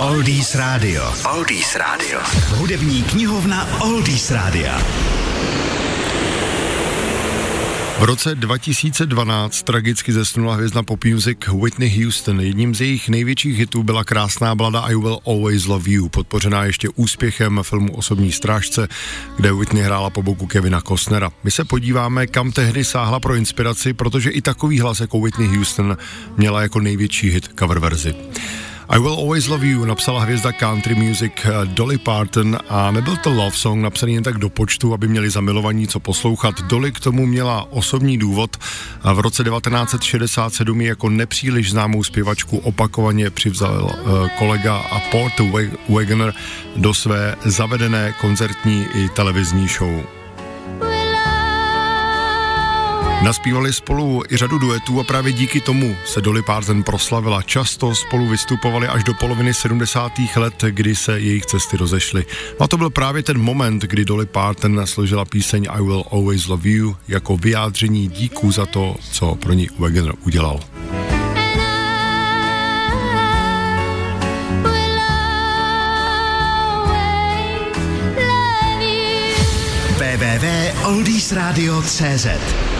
Oldies Radio. Oldies Radio. Hudební knihovna Oldies Radio. V roce 2012 tragicky zesnula hvězda pop music Whitney Houston. Jedním z jejich největších hitů byla krásná blada I Will Always Love You, podpořená ještě úspěchem filmu Osobní strážce, kde Whitney hrála po boku Kevina Costnera. My se podíváme, kam tehdy sáhla pro inspiraci, protože i takový hlas jako Whitney Houston měla jako největší hit cover verzi. I Will Always Love You napsala hvězda country music eh, Dolly Parton a nebyl to love song napsaný jen tak do počtu, aby měli zamilovaní co poslouchat. Dolly k tomu měla osobní důvod a v roce 1967 jako nepříliš známou zpěvačku opakovaně přivzal uh, kolega a Port Wagoner do své zavedené koncertní i televizní show. Naspívali spolu i řadu duetů a právě díky tomu se Dolly Parton proslavila. Často spolu vystupovali až do poloviny 70. let, kdy se jejich cesty rozešly. A to byl právě ten moment, kdy Dolly Parton složila píseň I Will Always Love You jako vyjádření díků za to, co pro ní Wagner udělal. www.oldiesradio.cz